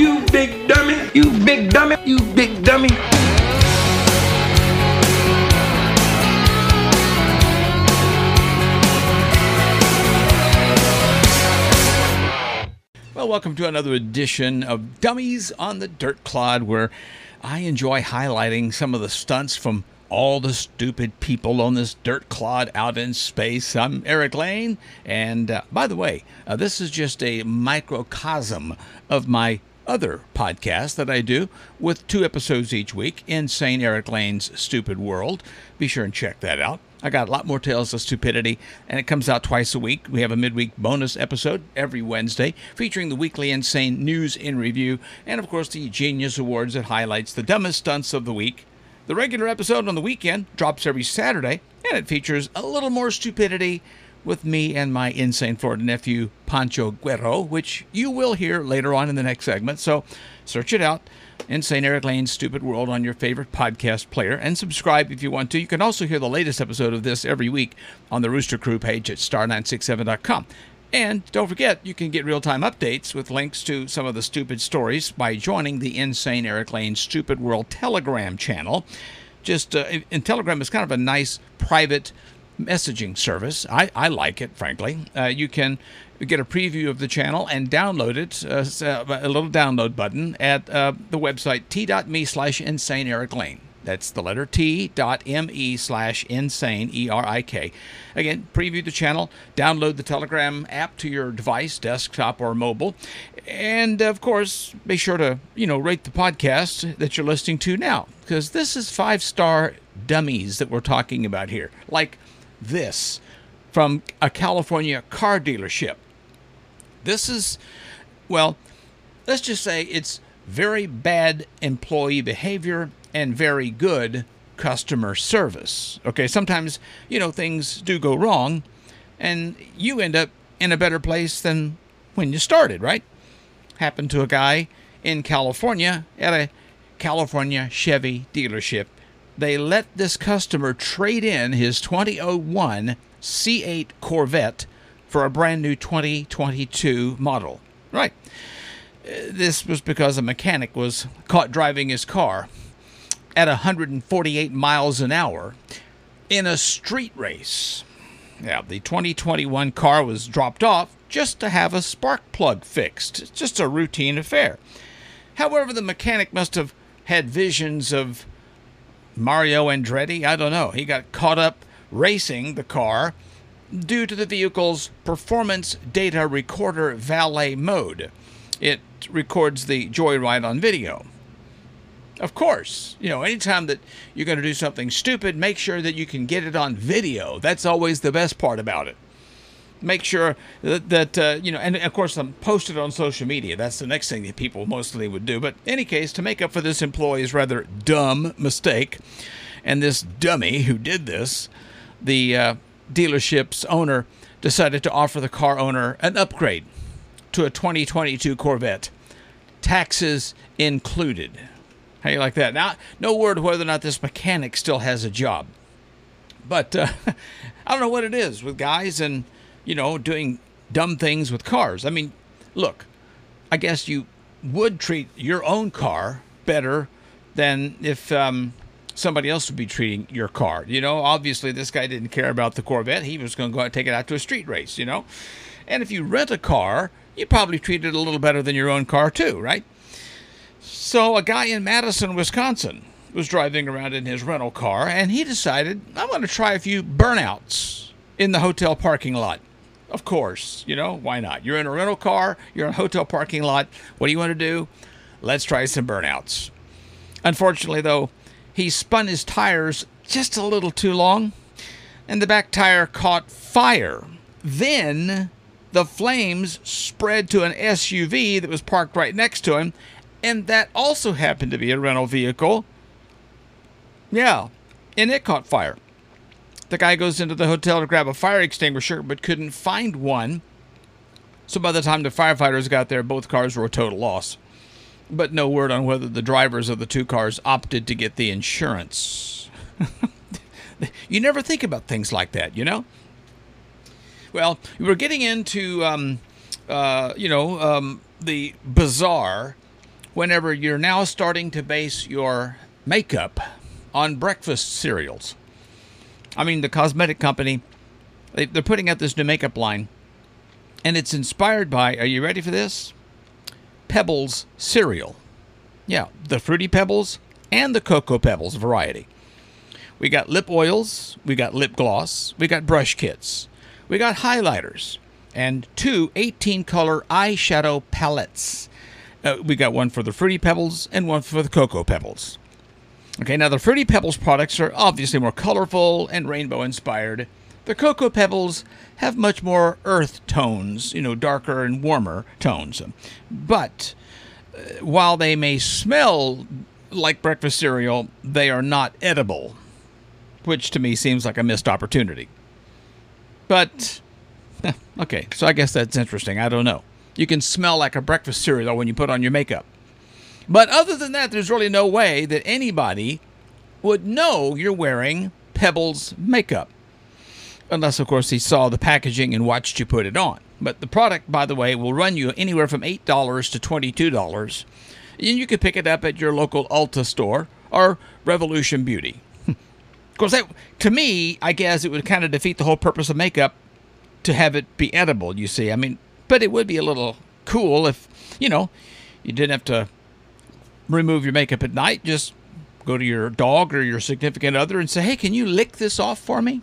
You big dummy. You big dummy. You big dummy. Well, welcome to another edition of Dummies on the Dirt Clod, where I enjoy highlighting some of the stunts from all the stupid people on this dirt clod out in space. I'm Erik Lane, and uh, by the way, uh, this is just a microcosm of my other podcast that I do with two episodes each week, Insane Erik Lane's Stupid World. Be sure and check that out. I got a lot more tales of stupidity, and it comes out twice a week. We have a midweek bonus episode every Wednesday featuring the weekly insane news in review, and of course the Genius Awards that highlights the dumbest stunts of the week. The regular episode on the weekend drops every Saturday, and it features a little more stupidity with me and my insane Florida nephew, Pancho Guerrero, which you will hear later on in the next segment. So search it out. Insane Erik Lane's Stupid World on your favorite podcast player and subscribe if you want to. You can also hear the latest episode of this every week on the Rooster Crew page at star967.com. And don't forget, you can get real time updates with links to some of the stupid stories by joining the Insane Erik Lane Stupid World Telegram channel. Just, uh, and Telegram is kind of a nice private messaging service. I, I like it, frankly. Uh, you can get a preview of the channel and download it, uh, a little download button at uh, the website t.me slash insane Erik Lane. That's the letter t.me slash insane, E R I K. Again, preview the channel, download the Telegram app to your device, desktop or mobile. And of course, be sure to, you know, rate the podcast that you're listening to now, because this is five star dummies that we're talking about here. Like this from a California car dealership. This is, well, let's just say it's very bad employee behavior and very good customer service. Okay, sometimes, you know, things do go wrong and you end up in a better place than when you started, right? Happened to a guy in California at a California Chevy dealership. They let this customer trade in his 2001 C8 Corvette for a brand new 2022 model. Right. This was because a mechanic was caught driving his car at 148 miles an hour in a street race. Now, the 2021 car was dropped off just to have a spark plug fixed. It's just a routine affair. However, the mechanic must have had visions of Mario Andretti. I don't know. He got caught up racing the car due to the vehicle's performance data recorder valet mode. It records the joyride on video. Of course, you know, anytime that you're going to do something stupid, make sure that you can get it on video. That's always the best part about it. Make sure that, that uh, you know, and of course, I'm posted on social media. That's the next thing that people mostly would do. But in any case, to make up for this employee's rather dumb mistake, and this dummy who did this, the uh, dealership's owner decided to offer the car owner an upgrade to a 2022 Corvette, taxes included. How you like that? Now, no word whether or not this mechanic still has a job, but uh, I don't know what it is with guys and you know doing dumb things with cars. I mean, look, I guess you would treat your own car better than if um, somebody else would be treating your car. You know, obviously this guy didn't care about the Corvette. He was going to go out and take it out to a street race, you know. And if you rent a car, you probably treat it a little better than your own car too, right? So a guy in Madison, Wisconsin was driving around in his rental car and he decided, I'm going to try a few burnouts in the hotel parking lot. Of course, you know, why not? You're in a rental car, you're in a hotel parking lot. What do you want to do? Let's try some burnouts. Unfortunately, though, he spun his tires just a little too long, and the back tire caught fire. Then the flames spread to an SUV that was parked right next to him, and that also happened to be a rental vehicle. Yeah, and it caught fire. The guy goes into the hotel to grab a fire extinguisher, but couldn't find one. So by the time the firefighters got there, both cars were a total loss but no word on whether the drivers of the two cars opted to get the insurance. you never think about things like that, you know? Well, we're getting into, um, uh, you know, um, the bizarre whenever you're now starting to base your makeup on breakfast cereals. I mean, the cosmetic company, they, they're putting out this new makeup line, and it's inspired by, are you ready for this? Pebbles cereal. Yeah, the Fruity Pebbles and the Cocoa Pebbles variety. We got lip oils, we got lip gloss, we got brush kits, we got highlighters, and two 18 color eyeshadow palettes. Uh, we got one for the Fruity Pebbles and one for the Cocoa Pebbles. Okay, now the Fruity Pebbles products are obviously more colorful and rainbow inspired. The Cocoa Pebbles have much more earth tones, you know, darker and warmer tones. But uh, while they may smell like breakfast cereal, they are not edible, which to me seems like a missed opportunity. But, okay, so I guess that's interesting. I don't know. You can smell like a breakfast cereal when you put on your makeup. But other than that, there's really no way that anybody would know you're wearing Pebbles makeup. Unless, of course, he saw the packaging and watched you put it on. But the product, by the way, will run you anywhere from $8 to $22. And you can pick it up at your local Ulta store or Revolution Beauty. of course, that, to me, I guess it would kind of defeat the whole purpose of makeup to have it be edible, you see. I mean, but it would be a little cool if, you know, you didn't have to remove your makeup at night. Just go to your dog or your significant other and say, hey, can you lick this off for me?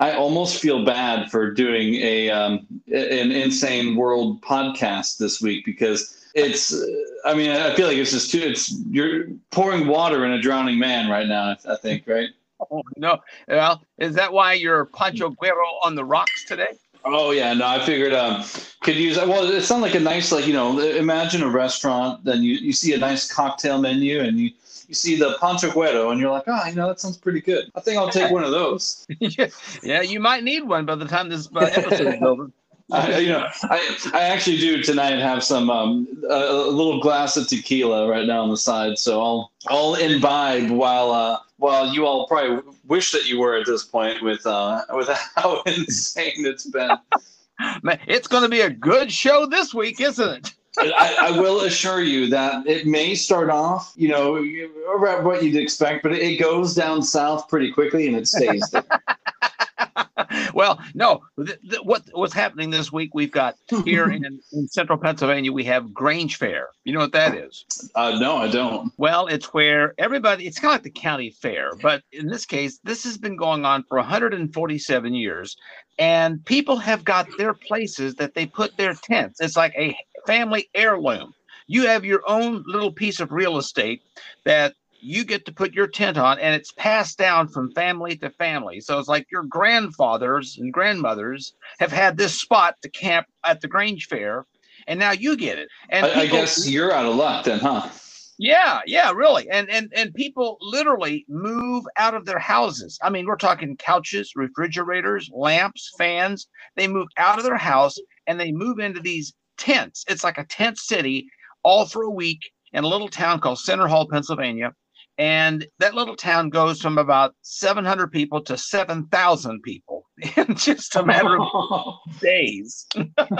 I almost feel bad for doing a um, an insane world podcast this week because it's. I mean, I feel like it's just too. It's you're pouring water in a drowning man right now. I think, right? Oh no! Well, is that why you're Pancho Guerrero on the rocks today? Oh yeah, no, I figured um could use well it sounds like a nice like you know imagine a restaurant then you, you see a nice cocktail menu and you you see the Pancho Guero and you're like oh you know that sounds pretty good. I think I'll take one of those. Yeah you might need one by the time this episode is over I, you know, I, I actually do tonight have some um, a, a, little glass of tequila right now on the side, so I'll I'll imbibe while uh, while you all probably wish that you were at this point with uh, with how insane it's been. Man, it's going to be a good show this week, isn't it? I, I, will assure you that it may start off, you know, about what you'd expect, but it goes down south pretty quickly and it stays there. well, no. Th- th- what what's happening this week? We've got here in, in, central Pennsylvania, we have Grange Fair. You know what that is? Uh, no, I don't. Well, it's where everybody. It's kind of like the county fair, but in this case, this has been going on for 147 years, and people have got their places that they put their tents. It's like a family heirloom. You have your own little piece of real estate that you get to put your tent on and it's passed down from family to family. So it's like your grandfathers and grandmothers have had this spot to camp at the Grange Fair and now you get it. And I, people, I guess you're out of luck then, huh? Yeah, yeah, really. And and and people literally move out of their houses. I mean, we're talking couches, refrigerators, lamps, fans. They move out of their house and they move into these tents. It's like a tent city all for a week in a little town called Centre Hall, Pennsylvania and that little town goes from about 700 people to 7,000 people in just a matter of days.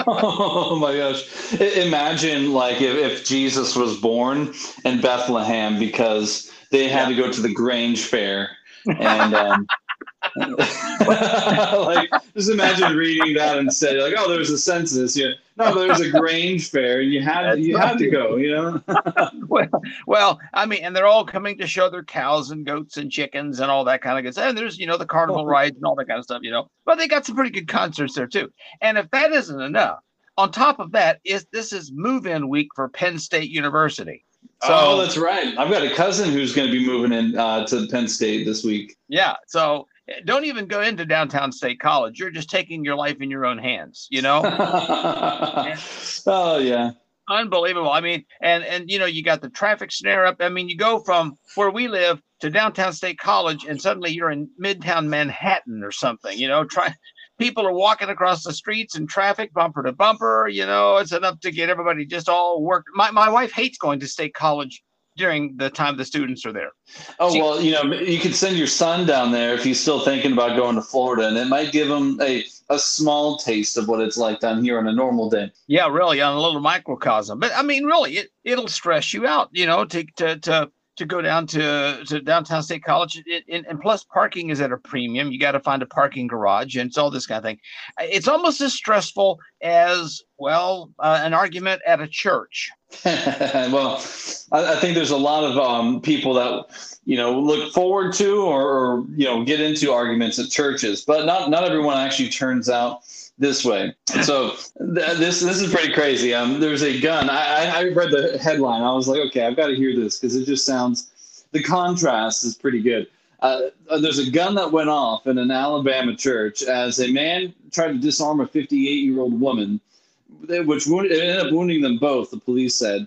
oh my gosh. Imagine like if, if Jesus was born in Bethlehem because they had yeah. to go to the Grange Fair and um, like just imagine reading that and say like oh there's a census yeah. No there's a grange fair and you had you had to go you know? Well, well i mean and they're all coming to show their cows and goats and chickens and all that kind of good stuff. And there's you know the carnival oh. rides and all that kind of stuff you know? But they got some pretty good concerts there too. And if that isn't enough on top of that is this is move-in week for penn state university so, oh, that's right. I've got a cousin who's going to be moving in uh, to Penn State this week. Yeah. So don't even go into downtown state college you're just taking your life in your own hands you know oh yeah unbelievable i mean and and you know you got the traffic snare up i mean you go from where we live to downtown state college and suddenly you're in midtown manhattan or something you know try people are walking across the streets and traffic bumper to bumper you know it's enough to get everybody just all work my, my wife hates going to state college during the time the students are there. Oh See- well, you know, you could send your son down there if he's still thinking about going to Florida, and it might give him a a small taste of what it's like down here on a normal day. Yeah, really, on a little microcosm. But I mean, really, it it'll stress you out, you know, to to to to go down to to downtown State College, it, it, and plus parking is at a premium. You got to find a parking garage, and it's all this kind of thing. It's almost as stressful as well uh, an argument at a church. well, I, I think there's a lot of um, people that you know look forward to or, or you know get into arguments at churches, but not not everyone actually turns out this way. So th- this this is pretty crazy. Um, there's a gun. I, I I read the headline. I was like, okay, I've got to hear this because it just sounds. The contrast is pretty good. Uh, there's a gun that went off in an Alabama church as a man tried to disarm a 58 year old woman, which wounded, it ended up wounding them both. The police said.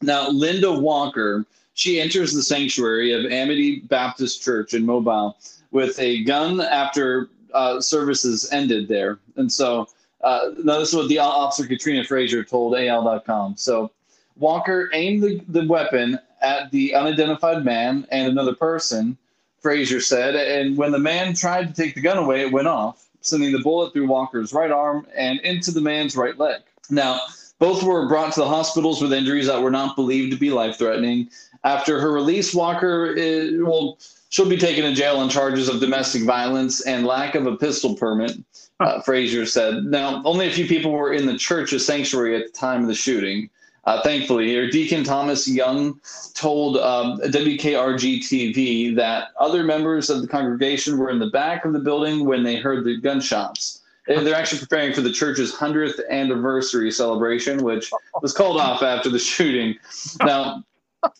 Now, Linda Walker, she enters the sanctuary of Amity Baptist Church in Mobile with a gun after uh, services ended there. And so, uh, now this is what the officer Katrina Frazier told AL.com. So, Walker aimed the, the weapon at the unidentified man and another person, Frazier said. And when the man tried to take the gun away, it went off, sending the bullet through Walker's right arm and into the man's right leg. Now, both were brought to the hospitals with injuries that were not believed to be life threatening. After her release, Walker uh, will she'll be taken to jail on charges of domestic violence and lack of a pistol permit. Uh, Frazier said. Now, only a few people were in the church's sanctuary at the time of the shooting. Uh, thankfully, here, Deacon Thomas Young told um, WKRG TV that other members of the congregation were in the back of the building when they heard the gunshots. They- They're actually preparing for the church's 100th anniversary celebration, which was called off after the shooting. Now,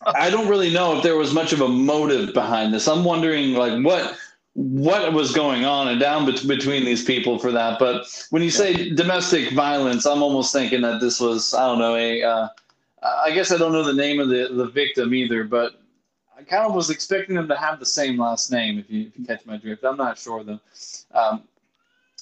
I don't really know if there was much of a motive behind this. I'm wondering, like, what what was going on and down bet- between these people for that. But when you say domestic violence, I'm almost thinking that this was, I don't know, a. Uh, I guess I don't know the name of the the victim either, but I kind of was expecting them to have the same last name. If you if you catch my drift, I'm not sure though. Um,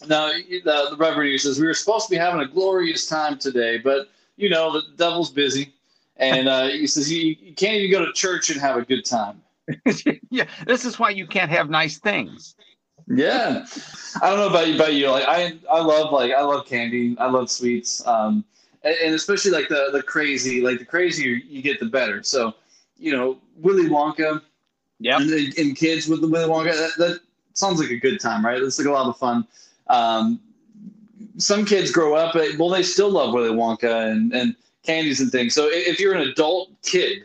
now the, the Reverend says we were supposed to be having a glorious time today, but you know the devil's busy, and uh, he says you, you can't even go to church and have a good time. yeah, this is why you can't have nice things. Yeah, I don't know about you, about you. Like I, I love like I love candy. I love sweets. Um, and, and especially like the the crazy, like the crazier you get, the better. So, you know, Willy Wonka. Yeah. And, and kids with the Willy Wonka. That, that sounds like a good time, right? It's like a lot of fun. Um, some kids grow up, uh, well, they still love Willy Wonka and and candies and things. So if you're an adult kid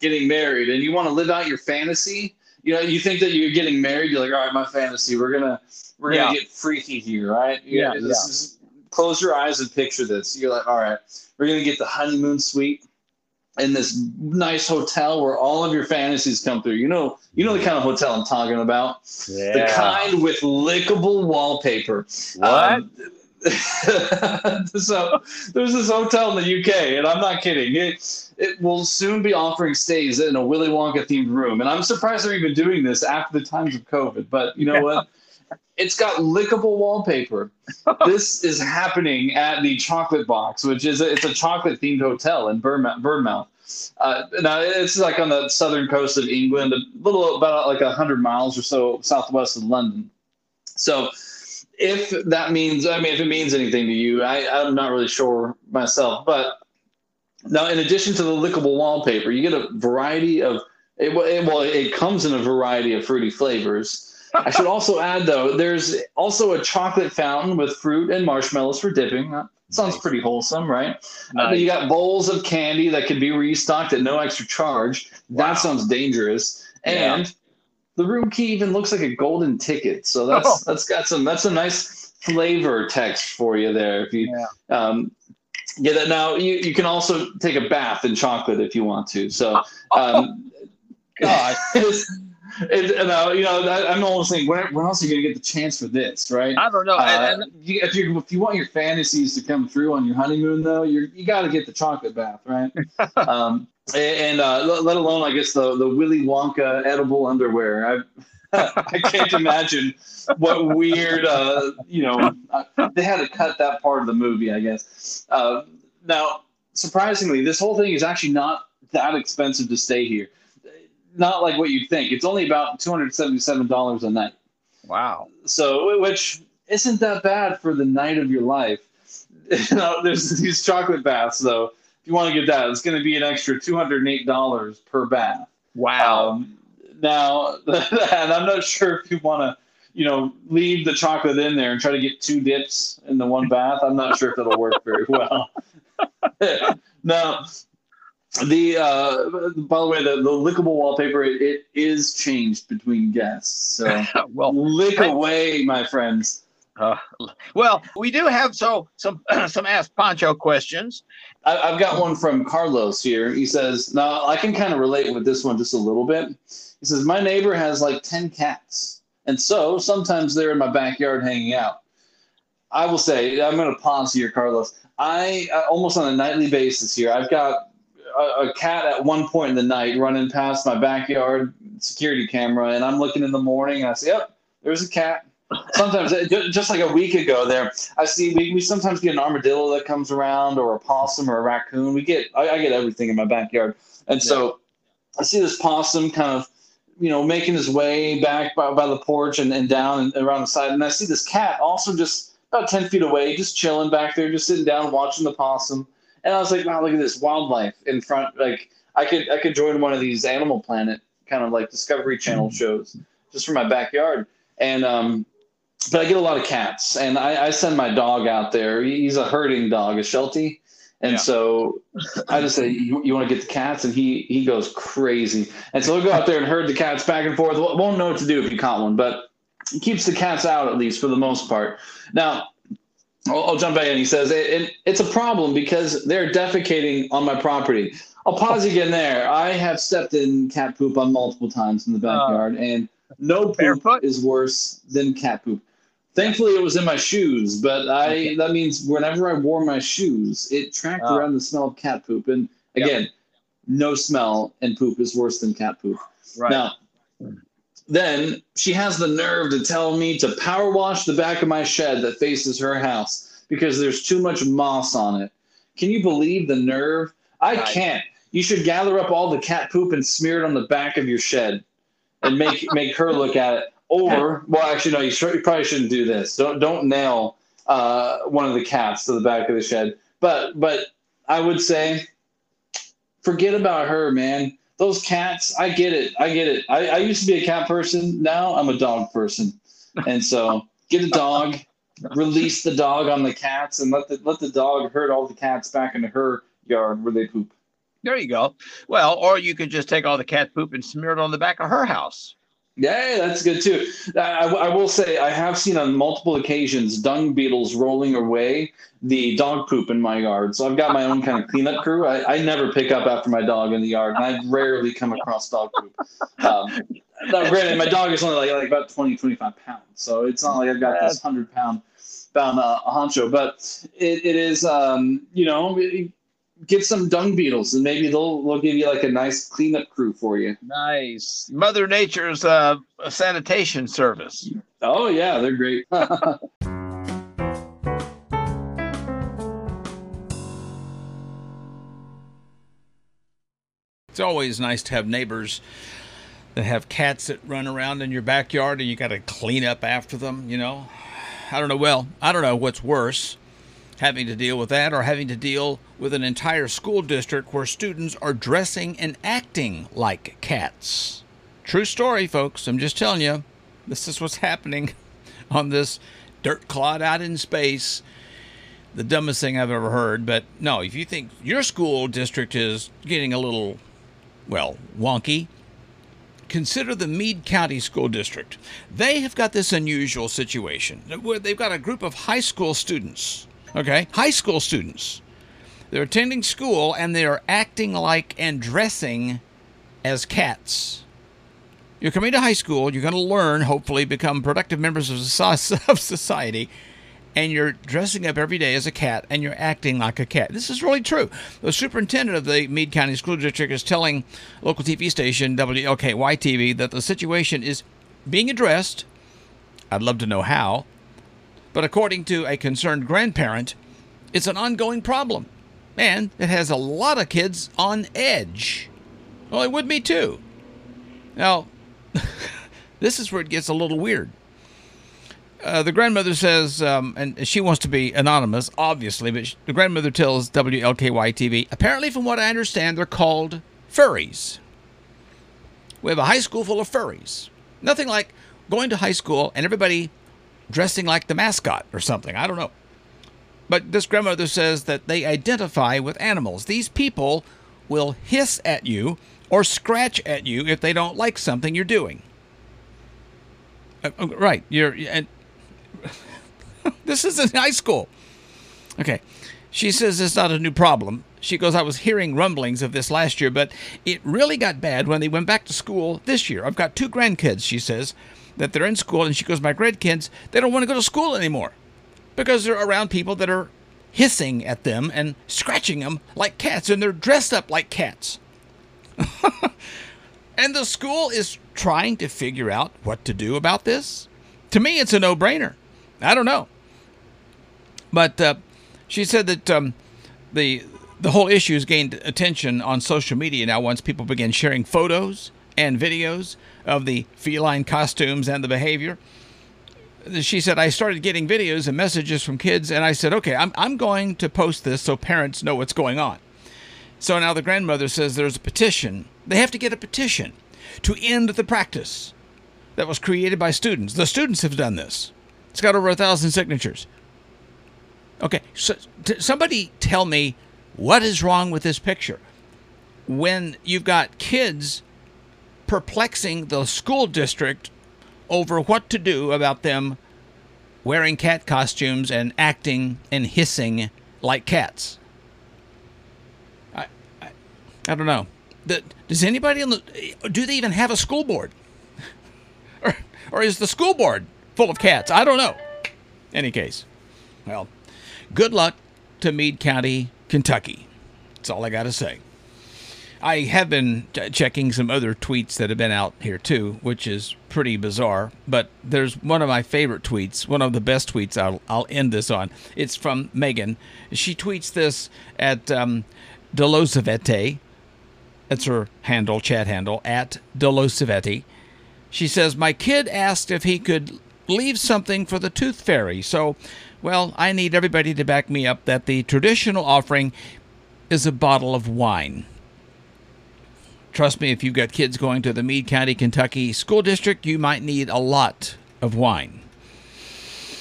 getting married and you want to live out your fantasy, you know, you think that you're getting married, you're like, all right, my fantasy, we're gonna we're gonna Yeah. get freaky here, right? Yeah, This is close your eyes and picture this. You're like, all right, we're gonna get the honeymoon suite in this nice hotel where all of your fantasies come through. You know, you know the kind of hotel I'm talking about. Yeah. The kind with lickable wallpaper. What? Um, so there's this hotel in the UK, and I'm not kidding. It it will soon be offering stays in a Willy Wonka themed room, and I'm surprised they're even doing this after the times of COVID. But you know what? It's got lickable wallpaper. this is happening at the Chocolate Box, which is a, it's a chocolate themed hotel in Bournemouth. Bournemouth. Uh, now it's like on the southern coast of England, a little about like hundred miles or so southwest of London. So if that means, I mean, if it means anything to you, I, I'm not really sure myself. But now, in addition to the lickable wallpaper, you get a variety of it. well, It, well, it comes in a variety of fruity flavors. I should also add, though, there's also a chocolate fountain with fruit and marshmallows for dipping. That sounds pretty wholesome, right? Uh, Nice. you got bowls of candy that can be restocked at no extra charge. Wow. That sounds dangerous. And the room key even looks like a golden ticket. So that's Oh. that's got some that's a nice flavor text for you there. If you yeah. um, get that now, you, you can also take a bath in chocolate if you want to. So um, God. it, and, uh, you know, I, I'm almost thinking, when, when else are you gonna get the chance for this, right? I don't know. Uh, and, and if you if you want your fantasies to come through on your honeymoon, though, you're you got to get the chocolate bath, right? um, and uh, let let alone, I guess the the Willy Wonka edible underwear. I I can't imagine what weird, uh, you know, uh, they had to cut that part of the movie, I guess. Uh, now, surprisingly, this whole thing is actually not that expensive to stay here. Not like what you think. It's only about two hundred seventy-seven dollars a night. Wow. So, which isn't that bad for the night of your life. You know, there's these chocolate baths though. If you want to get that, it's going to be an extra two hundred eight dollars per bath. Wow. Um, now, and I'm not sure if you want to, you know, leave the chocolate in there and try to get two dips in the one bath. I'm not sure if it'll work very well. now, the uh, by the way, the, the lickable wallpaper it, it is changed between guests. So well, lick I- away, my friends. uh, well, we do have so some some Ask Pancho questions. I, I've got one from Carlos here. He says, "Now I can kind of relate with this one just a little bit." He says, "My neighbor has like ten cats, and so sometimes they're in my backyard hanging out." I will say, I'm going to pause here, Carlos. I uh, almost on a nightly basis here. I've got a, a cat at one point in the night running past my backyard security camera, and I'm looking in the morning, and I say, "Yep, there's a cat." Sometimes, just like a week ago, there I see we, we sometimes get an armadillo that comes around, or a possum, or a raccoon. We get I, I get everything in my backyard, and so I see this possum kind of you know making his way back by, by the porch and, and down and around the side, and I see this cat also just about ten feet away, just chilling back there, just sitting down watching the possum. And I was like, wow, look at this wildlife in front. Like I could I could join one of these Animal Planet kind of like Discovery Channel shows just from my backyard. And um, but I get a lot of cats, and I, I send my dog out there. He's a herding dog, a Sheltie. And Yeah. so I just say, you, you want to get the cats? And he he goes crazy. And so he'll go out there and herd the cats back and forth. Won't know what to do if you caught one, but he keeps the cats out at least for the most part. Now, I'll, I'll jump back in. He says it, it, it's a problem because they're defecating on my property. I'll pause again there. I have stepped in cat poop on multiple times in the backyard, and no poop Barefoot? is worse than cat poop. Thankfully, it was in my shoes, but I Okay. that means whenever I wore my shoes, it tracked Ah. around the smell of cat poop. And Yep. again, no smell and poop is worse than cat poop. Right. Now, then she has the nerve to tell me to power wash the back of my shed that faces her house because there's too much moss on it. Can you believe the nerve? I can't. You should gather up all the cat poop and smear it on the back of your shed and make make her look at it. Or, well, actually, no, you, sh- you probably shouldn't do this. Don't don't nail uh, one of the cats to the back of the shed. But but I would say, forget about her, man those cats i get it. I get it. I, I used to be a cat person. Now i'm a dog person. And so get a dog release the dog on the cats and let the let the dog herd all the cats back into her yard where they poop. There you go. Well, or you could just take all the cat poop and smear it on the back of her house. Yeah that's good too. I, I will say i have seen on multiple occasions dung beetles rolling away the dog poop in my yard. So i've got my own kind of cleanup crew. I, I never pick up after my dog in the yard and i rarely come across dog poop. Um, now granted my dog is only like, like about 20 25 pounds so it's not like i've got this 100 pound pound uh, honcho but it, it is um, you know get some dung beetles and maybe they'll they'll give you like a nice cleanup crew for you Nice. Mother Nature's uh, sanitation service. Oh yeah, they're great. It's always nice to have neighbors that have cats that run around in your backyard and you got to clean up after them, you know. I don't know. Well, I don't know what's worse having to deal with that or having to deal with an entire school district where students are dressing and acting like cats. True story, folks. I'm just telling you. This is what's happening on this dirt clod out in space. The dumbest thing I've ever heard. But no, if you think your school district is getting a little well, wonky. Consider the Meade County School District. They have got this unusual situation where they've got a group of high school students, okay? High school students. They're attending school and they are acting like and dressing as cats. You're coming to high school, you're going to learn, hopefully, become productive members of soci- society, and you're dressing up every day as a cat and you're acting like a cat. This is really true. The superintendent of the Meade County School District is telling local TV station WLKY TV that the situation is being addressed. I'd love to know how. But according to a concerned grandparent, it's an ongoing problem. and it has a lot of kids on edge. Well, it would be too. Now, this is where it gets a little weird. Uh, the grandmother says, um, and she wants to be anonymous, obviously, but she, the grandmother tells WLKY TV, apparently, from what I understand, they're called furries. We have a high school full of furries. Nothing like going to high school and everybody dressing like the mascot or something. I don't know. But this grandmother says that they identify with animals. These people will hiss at you or scratch at you if they don't like something you're doing. Uh, uh right, you're and this is in high school. Okay. She says it's not a new problem. She goes, I was hearing rumblings of this last year, but it really got bad when they went back to school this year. I've got two grandkids, she says, that they're in school, and she goes, My grandkids, they don't want to go to school anymore because they're around people that are hissing at them and scratching them like cats, and they're dressed up like cats. and the school is trying to figure out what to do about this. To me, it's a no brainer. I don't know. But uh, she said that um, the the whole issue has gained attention on social media now once people begin sharing photos and videos of the feline costumes and the behavior. She said, I started getting videos and messages from kids, and I said, okay, I'm, I'm going to post this so parents know what's going on. So now the grandmother says there's a petition. They have to get a petition to end the practice that was created by students. The students have done this. It's got over a thousand signatures. Okay, so t- somebody tell me what is wrong with this picture? When you've got kids perplexing the school district over what to do about them wearing cat costumes and acting and hissing like cats. I, I, I don't know. Does anybody in the do they even have a school board? or, or is the school board full of cats? I don't know. Any case, well, good luck to Meade County, Kentucky. That's all I got to say. I have been checking some other tweets that have been out here too, which is pretty bizarre. But there's one of my favorite tweets, one of the best tweets I'll, I'll end this on. It's from Megan. She tweets this at um, Delosavete. That's her handle, chat handle, at Delosavete. She says, My kid asked if he could leave something for the tooth fairy. So, well, I need everybody to back me up that the traditional offering is a bottle of wine. Trust me, if you've got kids going to the Meade County, Kentucky school district, you might need a lot of wine.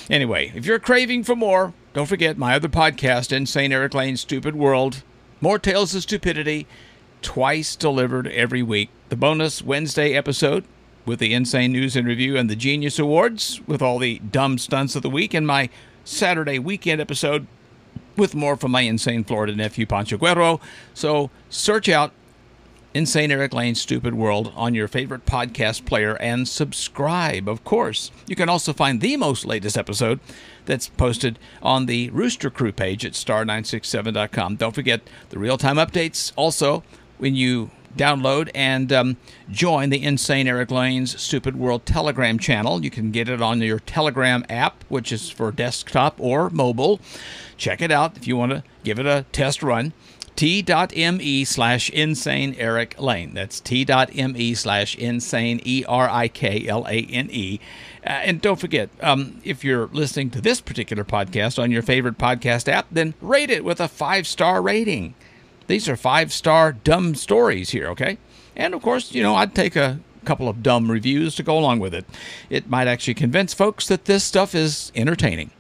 Anyway, if you're craving for more, don't forget my other podcast, Insane Erik Lane's Stupid World. More Tales of Stupidity, twice delivered every week. The bonus Wednesday episode with the Insane News and Review and the Genius Awards with all the dumb stunts of the week, and my Saturday weekend episode with more from my insane Florida nephew, Pancho Guerrero. So search out Insane Erik Lane's Stupid World on your favorite podcast player and subscribe, of course. You can also find the most latest episode that's posted on the Rooster Crew page at star967.com. Don't forget the real time updates also when you download and um, join the Insane Erik Lane's Stupid World Telegram channel. You can get it on your Telegram app, which is for desktop or mobile. Check it out if you want to give it a test run. T.me slash insane Erik Lane. That's T.me slash insane E R I K L A N E. Uh, and don't forget, um, if you're listening to this particular podcast on your favorite podcast app, then rate it with a five star rating. These are five star dumb stories here, okay? And of course, you know, I'd take a couple of dumb reviews to go along with it. It might actually convince folks that this stuff is entertaining.